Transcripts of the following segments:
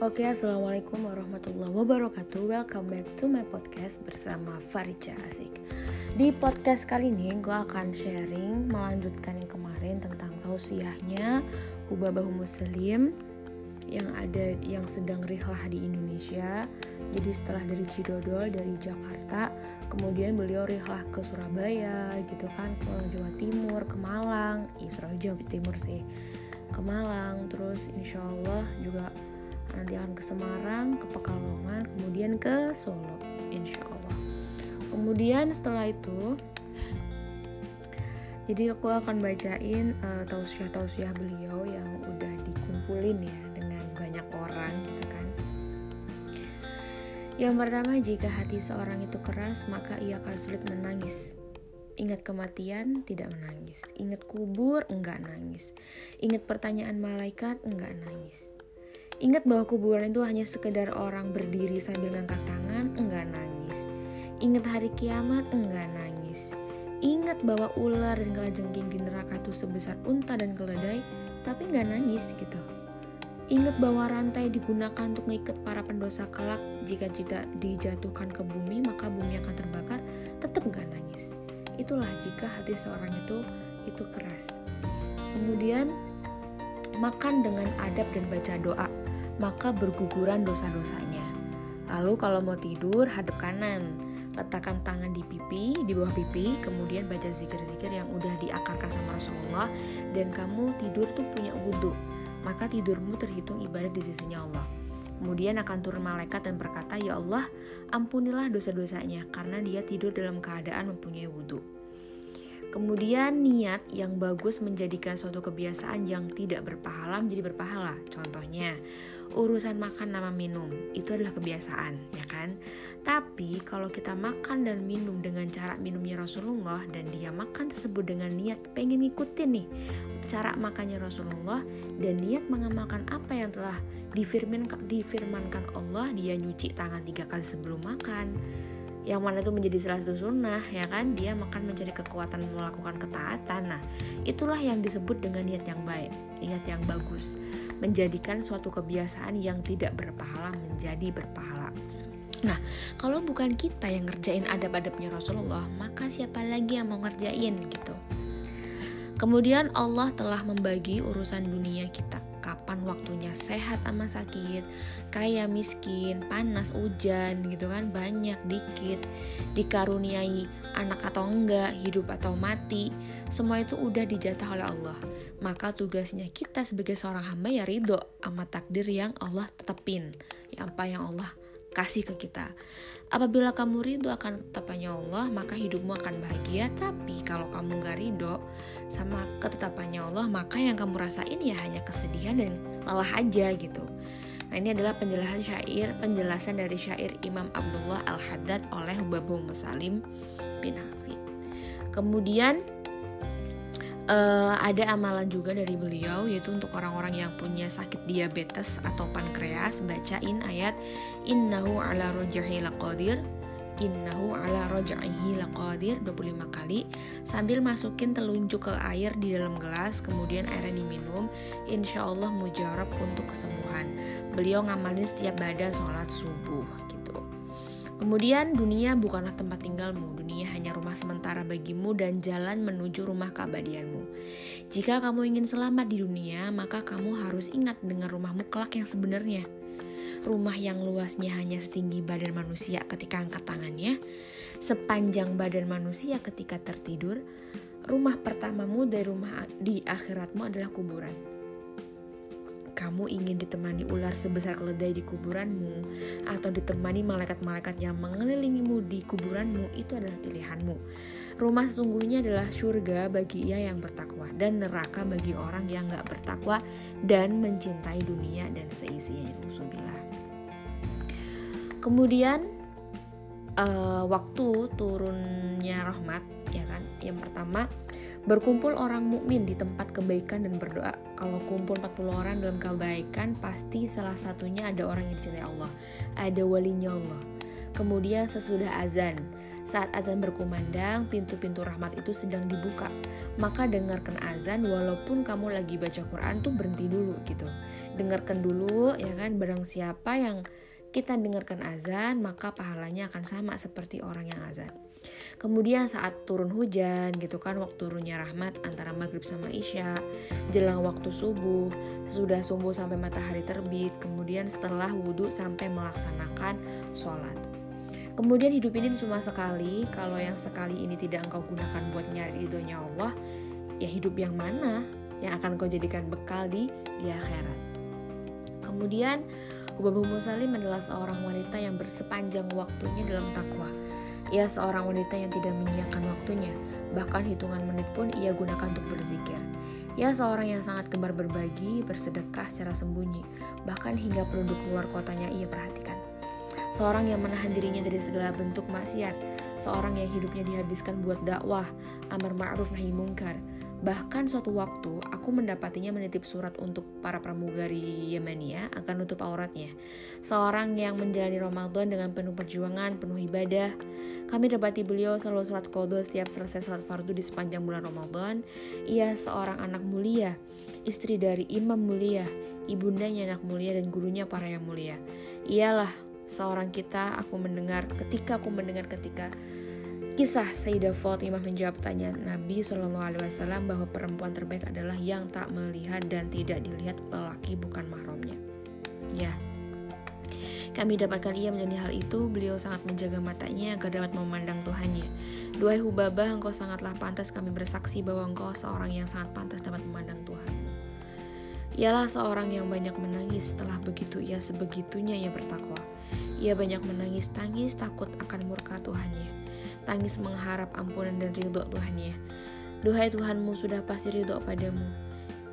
Oke, assalamualaikum warahmatullahi wabarakatuh. Welcome back to my podcast bersama Farica Asik. Di podcast kali ini, gue akan sharing melanjutkan yang kemarin tentang tausiahnya Hubabahu Muslim yang ada yang sedang rihlah di Indonesia. Jadi setelah dari Cidodol dari Jakarta, kemudian beliau rihlah ke Surabaya, gitu kan, ke Jawa Timur, ke Malang, Israel Jawa Timur sih, ke Malang. Terus insya Allah juga nanti akan ke Semarang, ke Pekalongan, kemudian ke Solo, insya Allah. Kemudian setelah itu, jadi aku akan bacain uh, tausiah-tausiah beliau yang udah dikumpulin ya dengan banyak orang gitu kan. Yang pertama, jika hati seorang itu keras, maka ia akan sulit menangis. Ingat kematian, tidak menangis. Ingat kubur, enggak nangis. Ingat pertanyaan malaikat, enggak nangis Ingat bahwa kuburan itu hanya sekedar orang berdiri sambil ngangkat tangan, enggak nangis. Ingat hari kiamat, enggak nangis. Ingat bahwa ular dan kalajengking di neraka itu sebesar unta dan keledai, tapi enggak nangis gitu. Ingat bahwa rantai digunakan untuk mengikat para pendosa kelak. Jika jika dijatuhkan ke bumi, maka bumi akan terbakar. Tetap enggak nangis. Itulah jika hati seorang itu itu keras. Kemudian makan dengan adab dan baca doa maka berguguran dosa-dosanya. Lalu kalau mau tidur, hadap kanan. Letakkan tangan di pipi, di bawah pipi, kemudian baca zikir-zikir yang udah diakarkan sama Rasulullah dan kamu tidur tuh punya wudhu. Maka tidurmu terhitung ibadah di sisinya Allah. Kemudian akan turun malaikat dan berkata, Ya Allah, ampunilah dosa-dosanya karena dia tidur dalam keadaan mempunyai wudhu. Kemudian niat yang bagus menjadikan suatu kebiasaan yang tidak berpahala menjadi berpahala. Contohnya, urusan makan sama minum itu adalah kebiasaan ya kan? Tapi kalau kita makan dan minum dengan cara minumnya Rasulullah dan dia makan tersebut dengan niat pengen ngikutin nih cara makannya Rasulullah dan niat mengamalkan apa yang telah difirmankan, difirmankan Allah dia nyuci tangan tiga kali sebelum makan yang mana itu menjadi salah satu sunnah ya kan? Dia makan mencari kekuatan melakukan ketaatan. Nah itulah yang disebut dengan niat yang baik niat yang bagus. Menjadikan suatu kebiasaan yang tidak berpahala menjadi berpahala. Nah, kalau bukan kita yang ngerjain adab-adabnya Rasulullah, maka siapa lagi yang mau ngerjain gitu? Kemudian Allah telah membagi urusan dunia kita kapan waktunya sehat sama sakit, kaya miskin, panas hujan gitu kan, banyak dikit, dikaruniai anak atau enggak, hidup atau mati, semua itu udah dijatah oleh Allah. Maka tugasnya kita sebagai seorang hamba ya ridho sama takdir yang Allah tetepin, ya apa yang Allah kasih ke kita. Apabila kamu ridho akan ketetapannya Allah, maka hidupmu akan bahagia. Tapi kalau kamu gak ridho sama ketetapannya Allah, maka yang kamu rasain ya hanya kesedihan dan lelah aja gitu. Nah ini adalah penjelasan syair, penjelasan dari syair Imam Abdullah Al-Haddad oleh Babu Musalim bin Hafid. Kemudian uh, ada amalan juga dari beliau yaitu untuk orang-orang yang punya sakit diabetes atau pankreas bacain ayat innahu ala rojaihi laqadir. Innahu ala rojaihi laqadir 25 kali. Sambil masukin telunjuk ke air di dalam gelas kemudian airnya diminum insya Allah mujarab untuk kesembuhan. Beliau ngamalin setiap badan sholat subuh Kemudian dunia bukanlah tempat tinggalmu, dunia hanya rumah sementara bagimu dan jalan menuju rumah keabadianmu. Jika kamu ingin selamat di dunia, maka kamu harus ingat dengan rumahmu kelak yang sebenarnya. Rumah yang luasnya hanya setinggi badan manusia ketika angkat tangannya, sepanjang badan manusia ketika tertidur, rumah pertamamu dari rumah di akhiratmu adalah kuburan kamu ingin ditemani ular sebesar keledai di kuburanmu atau ditemani malaikat-malaikat yang mengelilingimu di kuburanmu itu adalah pilihanmu. Rumah sesungguhnya adalah surga bagi ia yang bertakwa dan neraka bagi orang yang gak bertakwa dan mencintai dunia dan seisinya. Musubillah. Kemudian uh, waktu turunnya rahmat ya kan yang pertama Berkumpul orang mukmin di tempat kebaikan dan berdoa. Kalau kumpul 40 orang dalam kebaikan, pasti salah satunya ada orang yang dicintai Allah. Ada walinya Allah. Kemudian sesudah azan, Saat azan berkumandang, pintu-pintu rahmat itu sedang dibuka. Maka dengarkan azan walaupun kamu lagi baca Quran tuh berhenti dulu gitu. Dengarkan dulu ya kan barang siapa yang kita dengarkan azan maka pahalanya akan sama seperti orang yang azan. Kemudian saat turun hujan gitu kan waktu turunnya rahmat antara maghrib sama isya, jelang waktu subuh, sudah subuh sampai matahari terbit, kemudian setelah wudhu sampai melaksanakan sholat. Kemudian hidup ini cuma sekali, kalau yang sekali ini tidak engkau gunakan buat nyari ridhonya Allah, ya hidup yang mana yang akan kau jadikan bekal di di akhirat. Kemudian Ubah Musalim adalah seorang wanita yang bersepanjang waktunya dalam takwa. Ia seorang wanita yang tidak menyiapkan waktunya, bahkan hitungan menit pun ia gunakan untuk berzikir. Ia seorang yang sangat gemar berbagi, bersedekah secara sembunyi, bahkan hingga penduduk luar kotanya ia perhatikan seorang yang menahan dirinya dari segala bentuk maksiat, seorang yang hidupnya dihabiskan buat dakwah, amar ma'ruf nahi mungkar. Bahkan suatu waktu aku mendapatinya menitip surat untuk para pramugari Yemenia akan nutup auratnya. Seorang yang menjalani Ramadan dengan penuh perjuangan, penuh ibadah. Kami dapati beliau selalu sholat kodo setiap selesai sholat fardu di sepanjang bulan Ramadan. Ia seorang anak mulia, istri dari imam mulia, ibundanya anak mulia dan gurunya para yang mulia. Ialah seorang kita aku mendengar ketika aku mendengar ketika kisah Sayyidah Fatimah menjawab tanya Nabi Shallallahu Alaihi Wasallam bahwa perempuan terbaik adalah yang tak melihat dan tidak dilihat lelaki bukan mahramnya. Ya, kami dapatkan ia menjadi hal itu, beliau sangat menjaga matanya agar dapat memandang Tuhannya. Duhai Hubabah, engkau sangatlah pantas kami bersaksi bahwa engkau seorang yang sangat pantas dapat memandang Tuhanmu. Ialah seorang yang banyak menangis setelah begitu ia sebegitunya ia bertakwa. Ia banyak menangis tangis takut akan murka Tuhannya. Tangis mengharap ampunan dan ridho Tuhannya. Duhai Tuhanmu sudah pasti ridho padamu.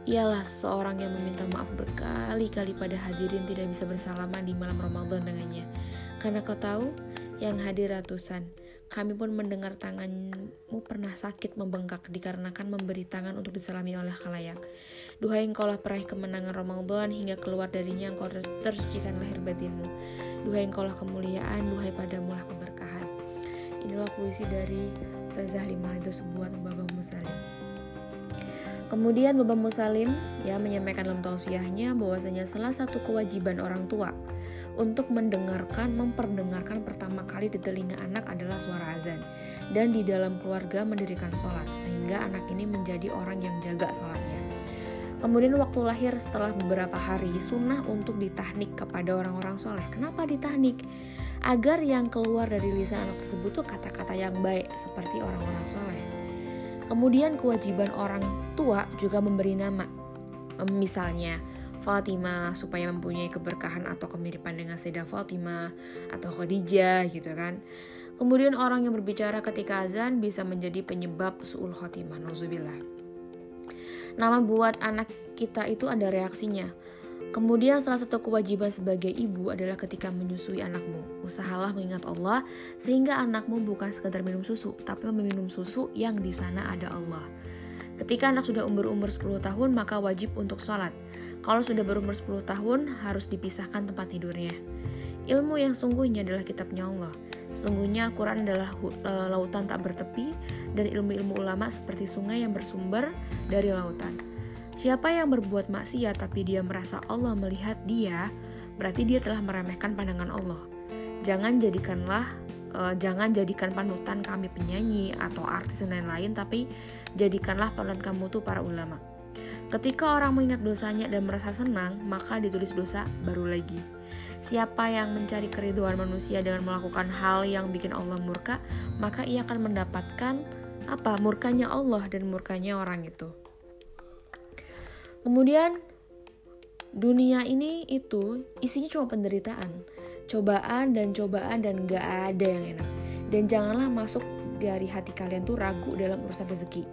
Ialah seorang yang meminta maaf berkali-kali pada hadirin tidak bisa bersalaman di malam Ramadan dengannya. Karena kau tahu, yang hadir ratusan. Kami pun mendengar tanganmu pernah sakit membengkak dikarenakan memberi tangan untuk disalami oleh khalayak. Duhai engkau lah peraih kemenangan Ramadan hingga keluar darinya engkau tersucikan lahir batinmu. Duhai engkau lah kemuliaan, duhai padamu lah keberkahan. Inilah puisi dari Ustazah Limah itu sebuah Babah Musalim. Kemudian Babah Musalim ya menyampaikan dalam tausiahnya bahwasanya salah satu kewajiban orang tua untuk mendengarkan, memperdengarkan pertama kali di telinga anak adalah suara azan dan di dalam keluarga mendirikan sholat sehingga anak ini menjadi orang yang jaga sholatnya. Kemudian waktu lahir setelah beberapa hari sunnah untuk ditahnik kepada orang-orang soleh. Kenapa ditahnik? Agar yang keluar dari lisan anak tersebut tuh kata-kata yang baik seperti orang-orang soleh. Kemudian kewajiban orang tua juga memberi nama. Misalnya, Fatimah supaya mempunyai keberkahan atau kemiripan dengan Sayyidah Fatimah atau Khadijah gitu kan. Kemudian orang yang berbicara ketika azan bisa menjadi penyebab suul khotimah. Nama buat anak kita itu ada reaksinya. Kemudian salah satu kewajiban sebagai ibu adalah ketika menyusui anakmu. Usahalah mengingat Allah sehingga anakmu bukan sekedar minum susu, tapi meminum susu yang di sana ada Allah. Ketika anak sudah umur-umur 10 tahun, maka wajib untuk sholat. Kalau sudah berumur 10 tahun, harus dipisahkan tempat tidurnya. Ilmu yang sungguhnya adalah kitabnya Allah. Sungguhnya Al-Quran adalah e, lautan tak bertepi dan ilmu-ilmu ulama seperti sungai yang bersumber dari lautan. Siapa yang berbuat maksiat tapi dia merasa Allah melihat dia, berarti dia telah meremehkan pandangan Allah. Jangan jadikanlah uh, jangan jadikan panutan kami penyanyi atau artis dan lain-lain tapi jadikanlah panutan kamu tuh para ulama. Ketika orang mengingat dosanya dan merasa senang, maka ditulis dosa baru lagi. Siapa yang mencari keriduan manusia dengan melakukan hal yang bikin Allah murka, maka ia akan mendapatkan apa? Murkanya Allah dan murkanya orang itu. Kemudian dunia ini itu isinya cuma penderitaan cobaan dan cobaan dan gak ada yang enak. Dan janganlah masuk dari hati kalian tuh ragu dalam urusan rezeki.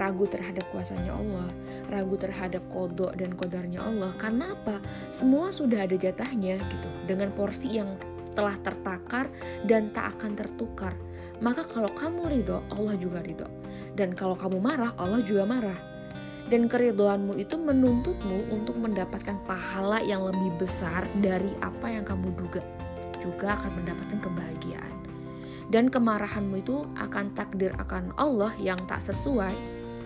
Ragu terhadap kuasanya Allah, ragu terhadap kodok dan kodarnya Allah. Karena apa? Semua sudah ada jatahnya gitu. Dengan porsi yang telah tertakar dan tak akan tertukar. Maka kalau kamu ridho, Allah juga ridho. Dan kalau kamu marah, Allah juga marah dan keridoanmu itu menuntutmu untuk mendapatkan pahala yang lebih besar dari apa yang kamu duga juga akan mendapatkan kebahagiaan dan kemarahanmu itu akan takdir akan Allah yang tak sesuai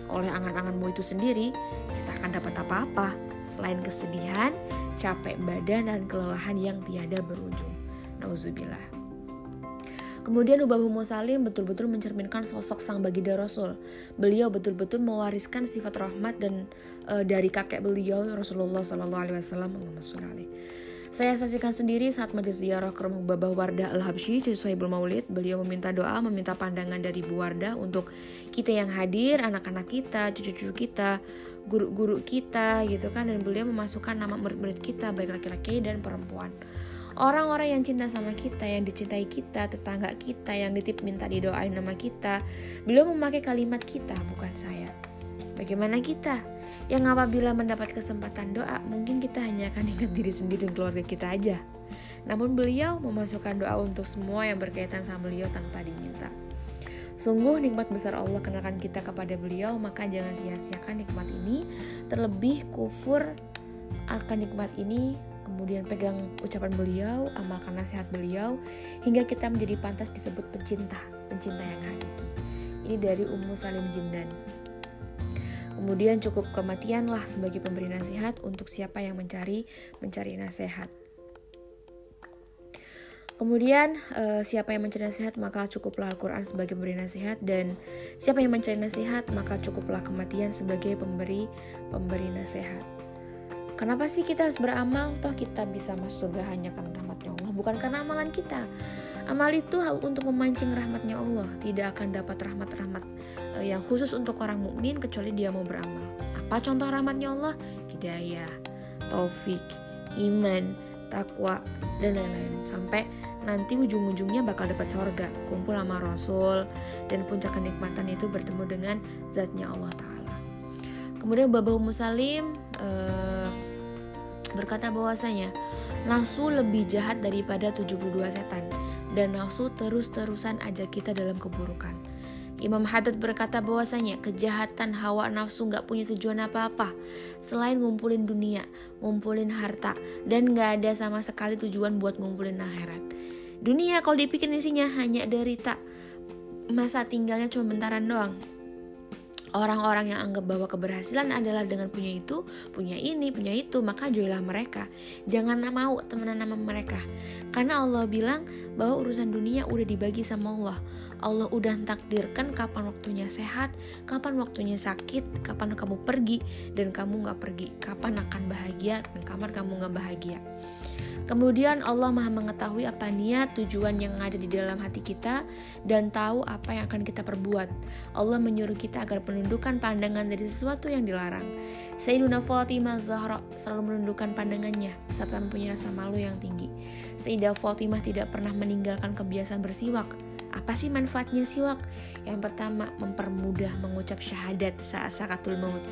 oleh angan-anganmu itu sendiri, kita akan dapat apa-apa selain kesedihan, capek badan dan kelelahan yang tiada berujung. Nauzubillah. Kemudian Ubahu Musalim betul-betul mencerminkan sosok sang baginda Rasul. Beliau betul-betul mewariskan sifat rahmat dan e, dari kakek beliau Rasulullah Shallallahu Alaihi Wasallam saya saksikan sendiri saat majelis ziarah ke rumah Babah Wardah Al-Habsyi di Sohibul Maulid. Beliau meminta doa, meminta pandangan dari Bu Wardah untuk kita yang hadir, anak-anak kita, cucu-cucu kita, guru-guru kita gitu kan. Dan beliau memasukkan nama murid-murid kita, baik laki-laki dan perempuan. Orang-orang yang cinta sama kita, yang dicintai kita, tetangga kita, yang ditip minta didoain nama kita, beliau memakai kalimat kita, bukan saya. Bagaimana kita? Yang apabila mendapat kesempatan doa, mungkin kita hanya akan ingat diri sendiri dan keluarga kita aja. Namun beliau memasukkan doa untuk semua yang berkaitan sama beliau tanpa diminta. Sungguh nikmat besar Allah kenakan kita kepada beliau, maka jangan sia-siakan nikmat ini. Terlebih kufur akan nikmat ini kemudian pegang ucapan beliau, amalkan nasihat beliau, hingga kita menjadi pantas disebut pencinta, pencinta yang hakiki. Ini dari Ummu Salim Jindan. Kemudian cukup kematianlah sebagai pemberi nasihat untuk siapa yang mencari mencari nasihat. Kemudian uh, siapa yang mencari nasihat maka cukuplah Al-Quran sebagai pemberi nasihat dan siapa yang mencari nasihat maka cukuplah kematian sebagai pemberi pemberi nasihat. Kenapa sih kita harus beramal? Toh kita bisa masuk surga hanya karena rahmatnya Allah, bukan karena amalan kita. Amal itu untuk memancing rahmatnya Allah, tidak akan dapat rahmat-rahmat eh, yang khusus untuk orang mukmin kecuali dia mau beramal. Apa contoh rahmatnya Allah? Hidayah, taufik, iman, takwa, dan lain-lain. Sampai nanti ujung-ujungnya bakal dapat sorga, kumpul sama Rasul, dan puncak kenikmatan itu bertemu dengan zatnya Allah Ta'ala. Kemudian Babah Musalim uh, berkata bahwasanya nafsu lebih jahat daripada 72 setan dan nafsu terus-terusan ajak kita dalam keburukan. Imam Haddad berkata bahwasanya kejahatan hawa nafsu nggak punya tujuan apa-apa selain ngumpulin dunia, ngumpulin harta, dan nggak ada sama sekali tujuan buat ngumpulin akhirat. Dunia kalau dipikir isinya hanya derita, masa tinggalnya cuma bentaran doang orang-orang yang anggap bahwa keberhasilan adalah dengan punya itu, punya ini, punya itu, maka jauhilah mereka. Jangan mau temenan sama mereka. Karena Allah bilang bahwa urusan dunia udah dibagi sama Allah. Allah udah takdirkan kapan waktunya sehat, kapan waktunya sakit, kapan kamu pergi dan kamu nggak pergi, kapan akan bahagia dan kapan kamu nggak bahagia. Kemudian Allah Maha mengetahui apa niat, tujuan yang ada di dalam hati kita dan tahu apa yang akan kita perbuat. Allah menyuruh kita agar menundukkan pandangan dari sesuatu yang dilarang. Sayyiduna Fatimah Zahra selalu menundukkan pandangannya serta mempunyai rasa malu yang tinggi. Sayyidah Fatimah tidak pernah meninggalkan kebiasaan bersiwak. Apa sih manfaatnya siwak? Yang pertama, mempermudah mengucap syahadat saat sakatul maut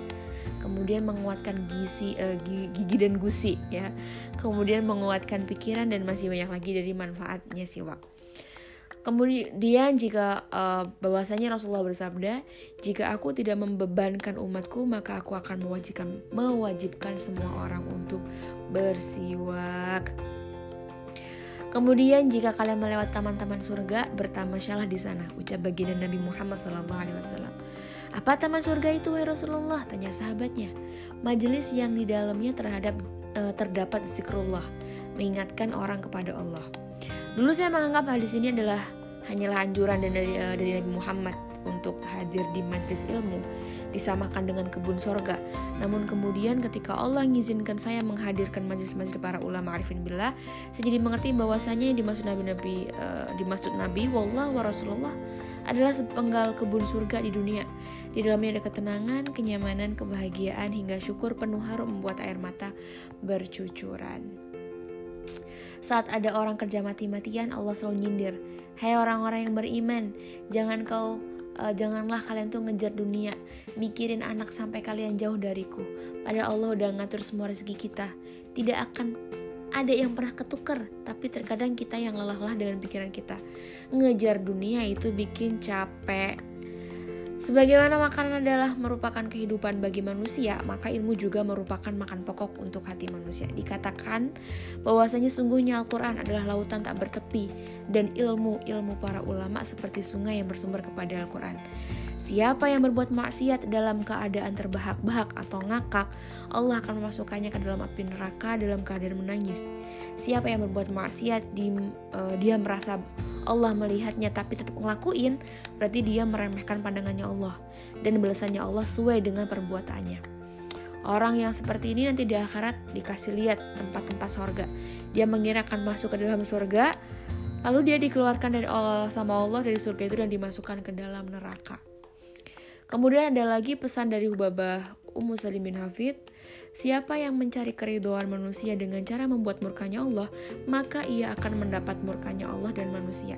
kemudian menguatkan gizi uh, gigi dan gusi ya kemudian menguatkan pikiran dan masih banyak lagi dari manfaatnya siwak Kemudian jika uh, bahwasanya Rasulullah bersabda, jika aku tidak membebankan umatku, maka aku akan mewajibkan mewajibkan semua orang untuk bersiwak. Kemudian jika kalian melewati taman-taman surga, bertamasyalah di sana, ucap baginda Nabi Muhammad SAW. Apa taman surga itu, wahai Rasulullah? Tanya sahabatnya. Majelis yang di dalamnya terhadap e, terdapat zikrullah, mengingatkan orang kepada Allah. Dulu saya menganggap hadis ini adalah hanyalah anjuran dari, e, dari Nabi Muhammad untuk hadir di majelis ilmu disamakan dengan kebun sorga. Namun kemudian ketika Allah mengizinkan saya menghadirkan majelis-majelis para ulama arifin billah, saya jadi mengerti bahwasanya yang dimaksud nabi-nabi uh, dimaksud nabi wallah wa rasulullah adalah sepenggal kebun surga di dunia. Di dalamnya ada ketenangan, kenyamanan, kebahagiaan, hingga syukur penuh harum membuat air mata bercucuran. Saat ada orang kerja mati-matian, Allah selalu nyindir, Hai orang-orang yang beriman, jangan kau uh, janganlah kalian tuh ngejar dunia, mikirin anak sampai kalian jauh dariku. Padahal Allah udah ngatur semua rezeki kita. Tidak akan ada yang pernah ketukar, tapi terkadang kita yang lelah-lelah dengan pikiran kita. Ngejar dunia itu bikin capek. Sebagaimana makanan adalah merupakan kehidupan bagi manusia, maka ilmu juga merupakan makan pokok untuk hati manusia. Dikatakan bahwasanya sungguhnya Al-Quran adalah lautan tak bertepi dan ilmu-ilmu para ulama seperti sungai yang bersumber kepada Al-Quran. Siapa yang berbuat maksiat dalam keadaan terbahak-bahak atau ngakak, Allah akan memasukkannya ke dalam api neraka dalam keadaan menangis. Siapa yang berbuat maksiat, di, uh, dia merasa Allah melihatnya tapi tetap ngelakuin, berarti dia meremehkan pandangannya Allah dan balasannya Allah sesuai dengan perbuatannya. Orang yang seperti ini nanti di akhirat dikasih lihat tempat-tempat sorga. Dia mengira akan masuk ke dalam surga, lalu dia dikeluarkan dari Allah sama Allah dari surga itu dan dimasukkan ke dalam neraka. Kemudian ada lagi pesan dari Hubabah Ummu Salim bin Hafid Siapa yang mencari keridoan manusia dengan cara membuat murkanya Allah, maka ia akan mendapat murkanya Allah dan manusia.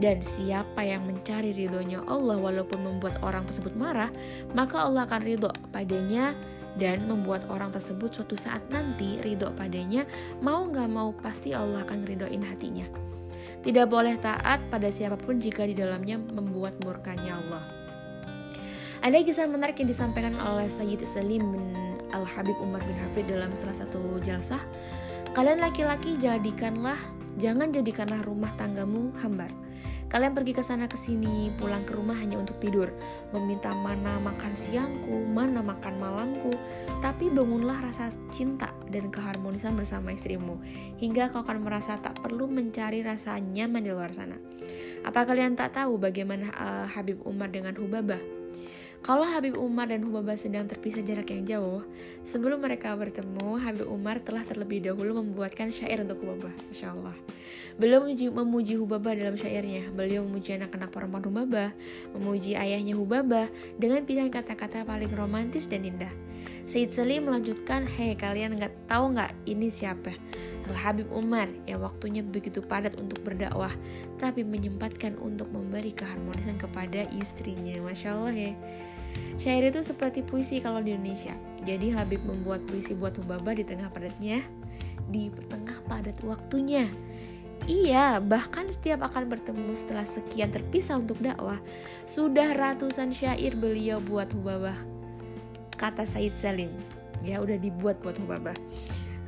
Dan siapa yang mencari ridhonya Allah walaupun membuat orang tersebut marah, maka Allah akan ridho padanya dan membuat orang tersebut suatu saat nanti ridho padanya, mau gak mau pasti Allah akan ridhoin hatinya. Tidak boleh taat pada siapa pun jika di dalamnya membuat murkanya Allah. Ada kisah menarik yang disampaikan oleh Sayyid Salim bin Al-Habib Umar bin Hafid dalam salah satu jalsah, kalian laki-laki jadikanlah jangan jadikanlah rumah tanggamu hambar. Kalian pergi ke sana ke sini, pulang ke rumah hanya untuk tidur, meminta mana makan siangku, mana makan malamku, tapi bangunlah rasa cinta dan keharmonisan bersama istrimu, hingga kau akan merasa tak perlu mencari rasa nyaman di luar sana. Apa kalian tak tahu bagaimana uh, Habib Umar dengan Hubabah? Kalau Habib Umar dan Hubabah sedang terpisah jarak yang jauh, sebelum mereka bertemu, Habib Umar telah terlebih dahulu membuatkan syair untuk Hubabah. Masya Allah. Beliau memuji, memuji Hubabah dalam syairnya. Beliau memuji anak-anak perempuan Hubabah, memuji ayahnya Hubabah dengan pilihan kata-kata paling romantis dan indah. Said Salim melanjutkan, Hei kalian nggak tahu nggak ini siapa? Habib Umar yang waktunya begitu padat untuk berdakwah, tapi menyempatkan untuk memberi keharmonisan kepada istrinya. Masya Allah ya. Syair itu seperti puisi kalau di Indonesia. Jadi Habib membuat puisi buat Hubaba di tengah padatnya, di tengah padat waktunya. Iya, bahkan setiap akan bertemu setelah sekian terpisah untuk dakwah, sudah ratusan syair beliau buat Hubabah. Kata Said Salim, ya udah dibuat buat Hubabah.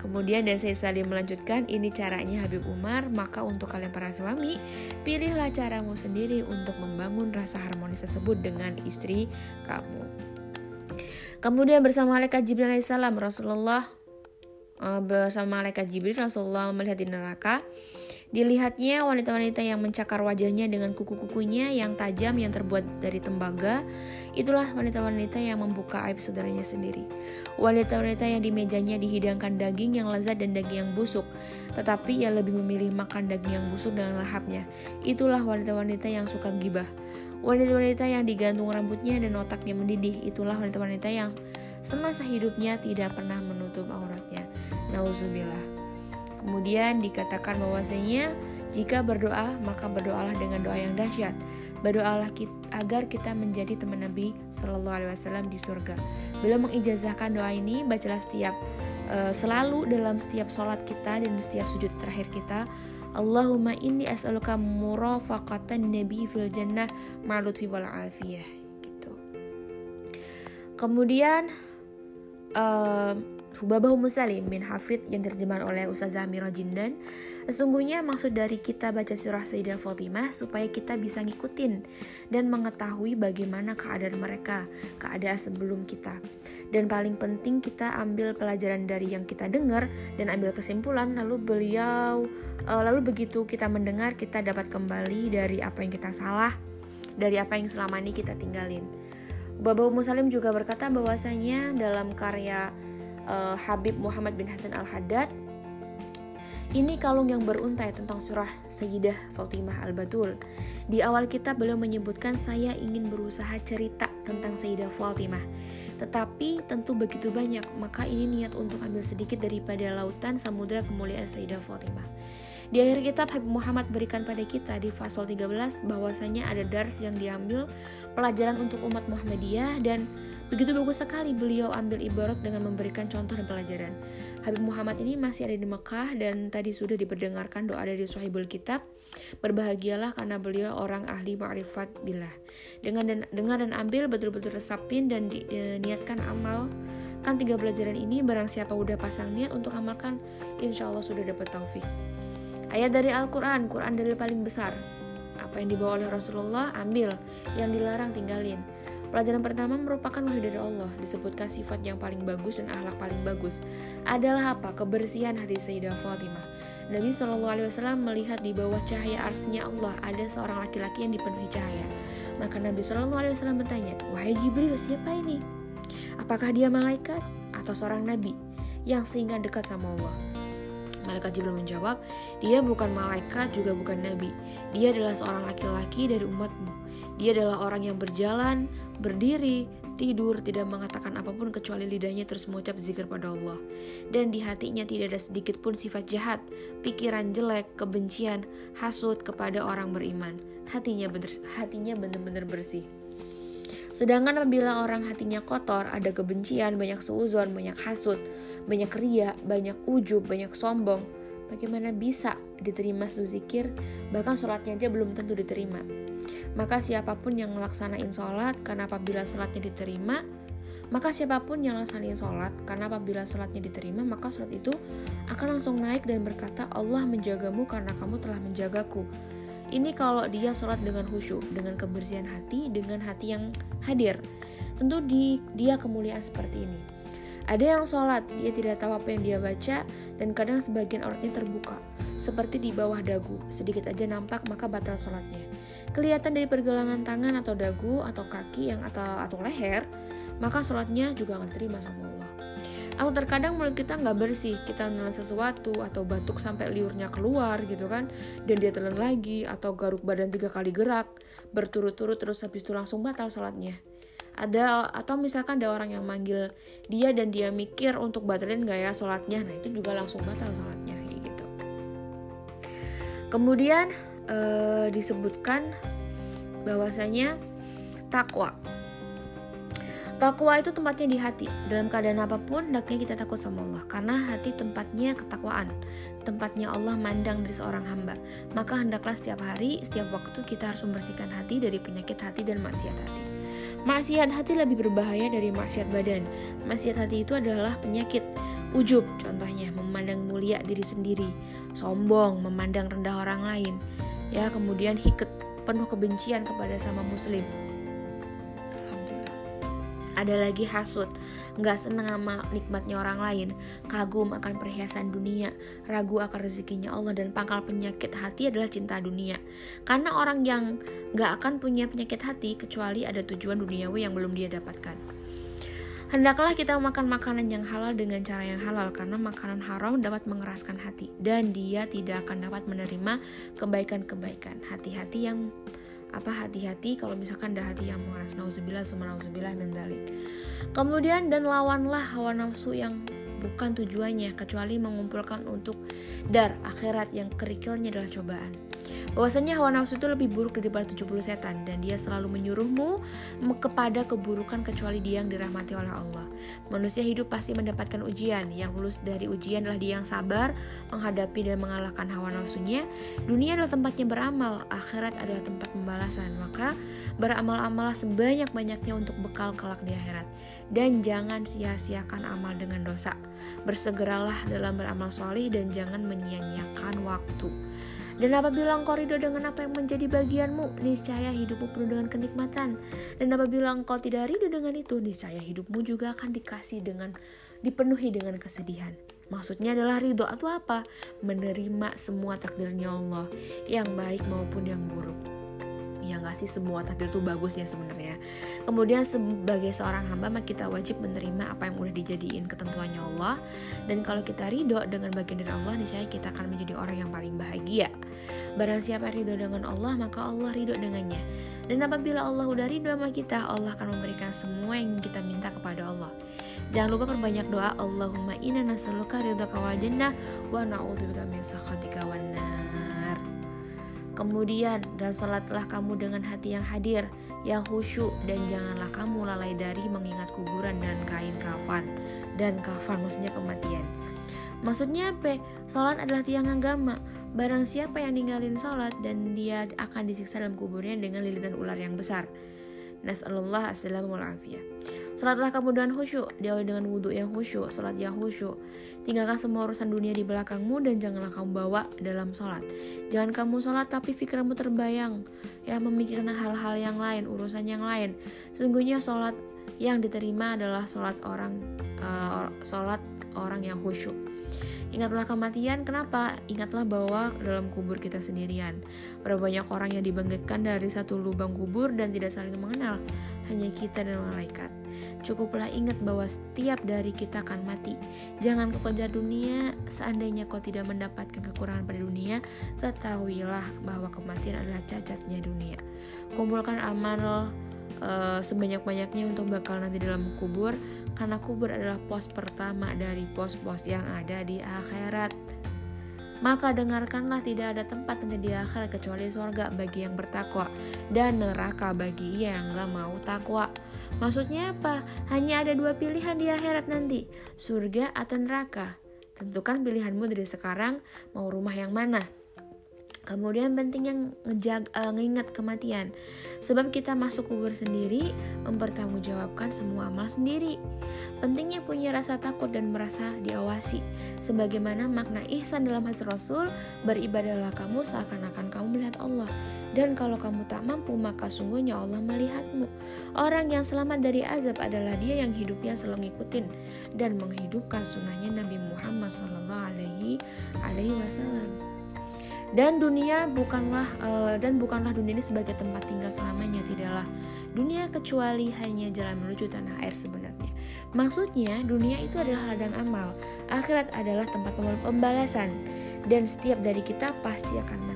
Kemudian dan saya saling melanjutkan, ini caranya Habib Umar, maka untuk kalian para suami, pilihlah caramu sendiri untuk membangun rasa harmonis tersebut dengan istri kamu. Kemudian bersama malaikat Jibril alaihissalam Rasulullah eh, bersama malaikat Jibril Rasulullah melihat di neraka Dilihatnya wanita-wanita yang mencakar wajahnya dengan kuku-kukunya yang tajam yang terbuat dari tembaga. Itulah wanita-wanita yang membuka aib saudaranya sendiri. Wanita-wanita yang di mejanya dihidangkan daging yang lezat dan daging yang busuk, tetapi ia lebih memilih makan daging yang busuk dengan lahapnya. Itulah wanita-wanita yang suka gibah. Wanita-wanita yang digantung rambutnya dan otaknya mendidih. Itulah wanita-wanita yang semasa hidupnya tidak pernah menutup auratnya. Nauzubillah. Kemudian dikatakan bahwasanya jika berdoa maka berdoalah dengan doa yang dahsyat. Berdoalah kita, agar kita menjadi teman Nabi Shallallahu Alaihi Wasallam di surga. Beliau mengijazahkan doa ini bacalah setiap uh, selalu dalam setiap sholat kita dan setiap sujud terakhir kita. Allahumma inni as'aluka murafaqatan nabi fil jannah ma'lutfi wal afiyah gitu. Kemudian uh, Hubabah Musalim bin Hafid yang diterjemahkan oleh Ustazah Miro Jindan Sesungguhnya maksud dari kita baca surah Sayyidah Fatimah supaya kita bisa ngikutin dan mengetahui bagaimana keadaan mereka, keadaan sebelum kita. Dan paling penting kita ambil pelajaran dari yang kita dengar dan ambil kesimpulan lalu beliau uh, lalu begitu kita mendengar kita dapat kembali dari apa yang kita salah, dari apa yang selama ini kita tinggalin. Bapak Musalim juga berkata bahwasanya dalam karya uh, Habib Muhammad bin Hasan Al-Haddad ini kalung yang beruntai tentang surah Sayyidah Fatimah Al-Batul. Di awal kitab beliau menyebutkan saya ingin berusaha cerita tentang Sayyidah Fatimah. Tetapi tentu begitu banyak, maka ini niat untuk ambil sedikit daripada lautan samudera kemuliaan Sayyidah Fatimah. Di akhir kitab Habib Muhammad berikan pada kita di fasal 13 bahwasanya ada dars yang diambil pelajaran untuk umat Muhammadiyah dan Begitu bagus sekali beliau ambil ibarat dengan memberikan contoh dan pelajaran. Habib Muhammad ini masih ada di Mekah dan tadi sudah diperdengarkan doa dari Sohibul Kitab. Berbahagialah karena beliau orang ahli ma'rifat billah. Dengan dan, dengar dan ambil betul-betul resapin dan di, e, niatkan amal kan tiga pelajaran ini barang siapa udah pasang niat untuk amalkan insya Allah sudah dapat taufik ayat dari Al-Quran Quran dalil paling besar apa yang dibawa oleh Rasulullah ambil yang dilarang tinggalin Pelajaran pertama merupakan wahyu dari Allah, disebutkan sifat yang paling bagus dan akhlak paling bagus. Adalah apa? Kebersihan hati Sayyidah Fatimah. Nabi Shallallahu Alaihi Wasallam melihat di bawah cahaya arsnya Allah ada seorang laki-laki yang dipenuhi cahaya. Maka Nabi Shallallahu Alaihi Wasallam bertanya, wahai Jibril, siapa ini? Apakah dia malaikat atau seorang nabi yang sehingga dekat sama Allah? Malaikat Jibril menjawab, dia bukan malaikat juga bukan nabi. Dia adalah seorang laki-laki dari umatmu. Dia adalah orang yang berjalan, berdiri, tidur, tidak mengatakan apa pun kecuali lidahnya terus mengucap zikir pada Allah. Dan di hatinya tidak ada sedikit pun sifat jahat, pikiran jelek, kebencian, hasut kepada orang beriman. Hatinya bener, hatinya benar-benar bersih. Sedangkan apabila orang hatinya kotor, ada kebencian, banyak seuzon, banyak hasut, banyak ria, banyak ujub, banyak sombong, bagaimana bisa diterima satu zikir, bahkan sholatnya aja belum tentu diterima. Maka siapa pun yang melaksanain sholat, karena apabila sholatnya diterima, maka siapa pun yang melaksanain sholat, karena apabila sholatnya diterima, maka sholat itu akan langsung naik dan berkata, Allah menjagamu karena kamu telah menjagaku. Ini kalau dia sholat dengan khusyuk, dengan kebersihan hati, dengan hati yang hadir. Tentu di, dia kemuliaan seperti ini. Ada yang sholat, dia tidak tahu apa yang dia baca, dan kadang sebagian auratnya terbuka seperti di bawah dagu. Sedikit aja nampak maka batal sholatnya. Kelihatan dari pergelangan tangan atau dagu atau kaki yang atau atau leher, maka sholatnya juga akan diterima sama Allah. Atau terkadang mulut kita nggak bersih, kita menelan sesuatu atau batuk sampai liurnya keluar gitu kan, dan dia telan lagi atau garuk badan tiga kali gerak berturut-turut terus habis itu langsung batal sholatnya ada atau misalkan ada orang yang manggil dia dan dia mikir untuk batalin gak ya sholatnya nah itu juga langsung batal sholatnya Kemudian e, disebutkan bahwasanya takwa. Takwa itu tempatnya di hati. Dalam keadaan apa pun, hendaknya kita takut sama Allah. Karena hati tempatnya ketakwaan. Tempatnya Allah mandang dari seorang hamba. Maka hendaklah setiap hari, setiap waktu kita harus membersihkan hati dari penyakit hati dan maksiat hati. Maksiat hati lebih berbahaya dari maksiat badan. Maksiat hati itu adalah penyakit Ujub contohnya memandang mulia diri sendiri, sombong memandang rendah orang lain. Ya, kemudian hiket penuh kebencian kepada sama muslim. Ada lagi hasut, nggak senang sama nikmatnya orang lain, kagum akan perhiasan dunia, ragu akan rezekinya Allah dan pangkal penyakit hati adalah cinta dunia. Karena orang yang nggak akan punya penyakit hati kecuali ada tujuan duniawi yang belum dia dapatkan. Hendaklah kita makan makanan yang halal dengan cara yang halal karena makanan haram dapat mengeraskan hati dan dia tidak akan dapat menerima kebaikan-kebaikan. Hati-hati yang apa hati-hati kalau misalkan ada hati yang mengeras nauzubillah nauzubillah mendalik. Kemudian dan lawanlah hawa nafsu yang bukan tujuannya kecuali mengumpulkan untuk dar akhirat yang kerikilnya adalah cobaan bahwasanya hawa nafsu itu lebih buruk daripada 70 setan dan dia selalu menyuruhmu kepada keburukan kecuali dia yang dirahmati oleh Allah. Manusia hidup pasti mendapatkan ujian. Yang lulus dari ujian adalah dia yang sabar menghadapi dan mengalahkan hawa nafsunya. Dunia adalah tempatnya beramal, akhirat adalah tempat pembalasan. Maka beramal-amalah sebanyak-banyaknya untuk bekal kelak di akhirat. Dan jangan sia-siakan amal dengan dosa. Bersegeralah dalam beramal solih dan jangan menyia-nyiakan waktu. Dan apabila engkau ridho dengan apa yang menjadi bagianmu, niscaya hidupmu penuh dengan kenikmatan. Dan apabila engkau tidak ridho dengan itu, niscaya hidupmu juga akan dikasih dengan dipenuhi dengan kesedihan. Maksudnya adalah ridho atau apa? Menerima semua takdirnya Allah, yang baik maupun yang buruk ya nggak sih semua takdir itu bagus ya sebenarnya. Kemudian sebagai seorang hamba maka kita wajib menerima apa yang udah dijadiin ketentuannya Allah. Dan kalau kita ridho dengan bagian dari Allah niscaya kita akan menjadi orang yang paling bahagia. Barang siapa ridho dengan Allah maka Allah ridho dengannya. Dan apabila Allah udah ridho sama kita Allah akan memberikan semua yang kita minta kepada Allah. Jangan lupa perbanyak doa. Allahumma inna nas'aluka ridhaka wal jannah wa na'udzubika min sakhatika wan nar. Kemudian, dan sholatlah kamu dengan hati yang hadir, yang khusyuk, dan janganlah kamu lalai dari mengingat kuburan dan kain kafan. Dan kafan maksudnya kematian. Maksudnya apa? Sholat adalah tiang agama. Barang siapa yang ninggalin sholat dan dia akan disiksa dalam kuburnya dengan lilitan ular yang besar. Nas'alullah assalamu alaikum. Salatlah kamu dengan khusyuk, diawali dengan wudhu yang khusyuk, salat yang khusyuk. Tinggalkan semua urusan dunia di belakangmu dan janganlah kamu bawa dalam salat. Jangan kamu salat tapi pikiranmu terbayang, ya memikirkan hal-hal yang lain, urusan yang lain. Sungguhnya salat yang diterima adalah salat orang uh, salat orang yang khusyuk. Ingatlah kematian, kenapa? Ingatlah bahwa dalam kubur kita sendirian. Berapa banyak orang yang dibangkitkan dari satu lubang kubur dan tidak saling mengenal, hanya kita dan malaikat. Cukuplah ingat bahwa setiap dari kita akan mati. Jangan kau kejar dunia, seandainya kau tidak mendapatkan kekurangan pada dunia, ketahuilah bahwa kematian adalah cacatnya dunia. Kumpulkan amal uh, sebanyak-banyaknya untuk bakal nanti dalam kubur karena kubur adalah pos pertama dari pos-pos yang ada di akhirat. Maka dengarkanlah tidak ada tempat nanti di akhirat kecuali surga bagi yang bertakwa dan neraka bagi yang gak mau takwa. Maksudnya apa? Hanya ada dua pilihan di akhirat nanti, surga atau neraka. Tentukan pilihanmu dari sekarang mau rumah yang mana. Kemudian pentingnya ngejag, uh, nginget kematian. Sebab kita masuk kubur sendiri, mempertanggungjawabkan semua amal sendiri. Pentingnya punya rasa takut dan merasa diawasi. Sebagaimana makna ihsan dalam hadis Rasul, beribadahlah kamu seakan-akan kamu melihat Allah. Dan kalau kamu tak mampu, maka sungguhnya Allah melihatmu. Orang yang selamat dari azab adalah dia yang hidupnya selalu ngikutin dan menghidupkan sunnahnya Nabi Muhammad SAW. Alaihi Wasallam dan dunia bukanlah uh, dan bukanlah dunia ini sebagai tempat tinggal selamanya tidaklah dunia kecuali hanya jalan menuju tanah air sebenarnya. Maksudnya dunia itu adalah ladang amal. Akhirat adalah tempat pembalasan. Dan setiap dari kita pasti akan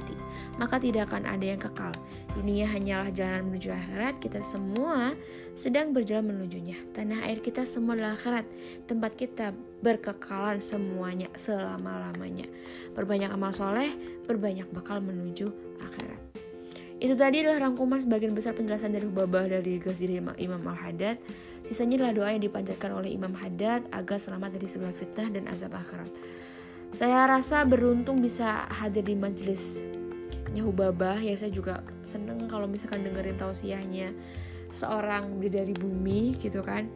maka tidak akan ada yang kekal. Dunia hanyalah jalan menuju akhirat, kita semua sedang berjalan menujunya. Tanah air kita semua adalah akhirat, tempat kita berkekalan semuanya selama-lamanya. Berbanyak amal soleh, berbanyak bakal menuju akhirat. Itu tadi adalah rangkuman sebagian besar penjelasan dari Hubabah dari Ghazali Imam Al-Haddad. Sisanya adalah doa yang dipanjatkan oleh Imam Haddad agar selamat dari segala fitnah dan azab akhirat. Saya rasa beruntung bisa hadir di majelis Hubabah ya saya juga seneng kalau misalkan dengerin tausiahnya seorang dari bumi gitu kan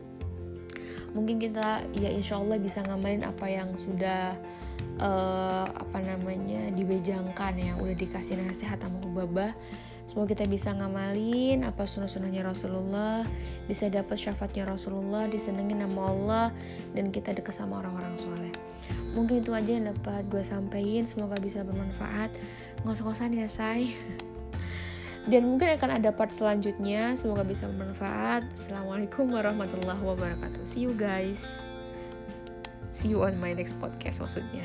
mungkin kita ya insya Allah bisa ngamalin apa yang sudah uh, apa namanya diwejangkan ya udah dikasih nasihat sama Hubabah Semoga kita bisa ngamalin apa sunnah-sunnahnya Rasulullah, bisa dapat syafaatnya Rasulullah, disenengin nama Allah, dan kita dekat sama orang-orang soleh. Mungkin itu aja yang dapat gue sampaikan. Semoga bisa bermanfaat. Ngos-ngosan ya, say. Dan mungkin akan ada part selanjutnya. Semoga bisa bermanfaat. Assalamualaikum warahmatullahi wabarakatuh. See you guys. See you on my next podcast maksudnya.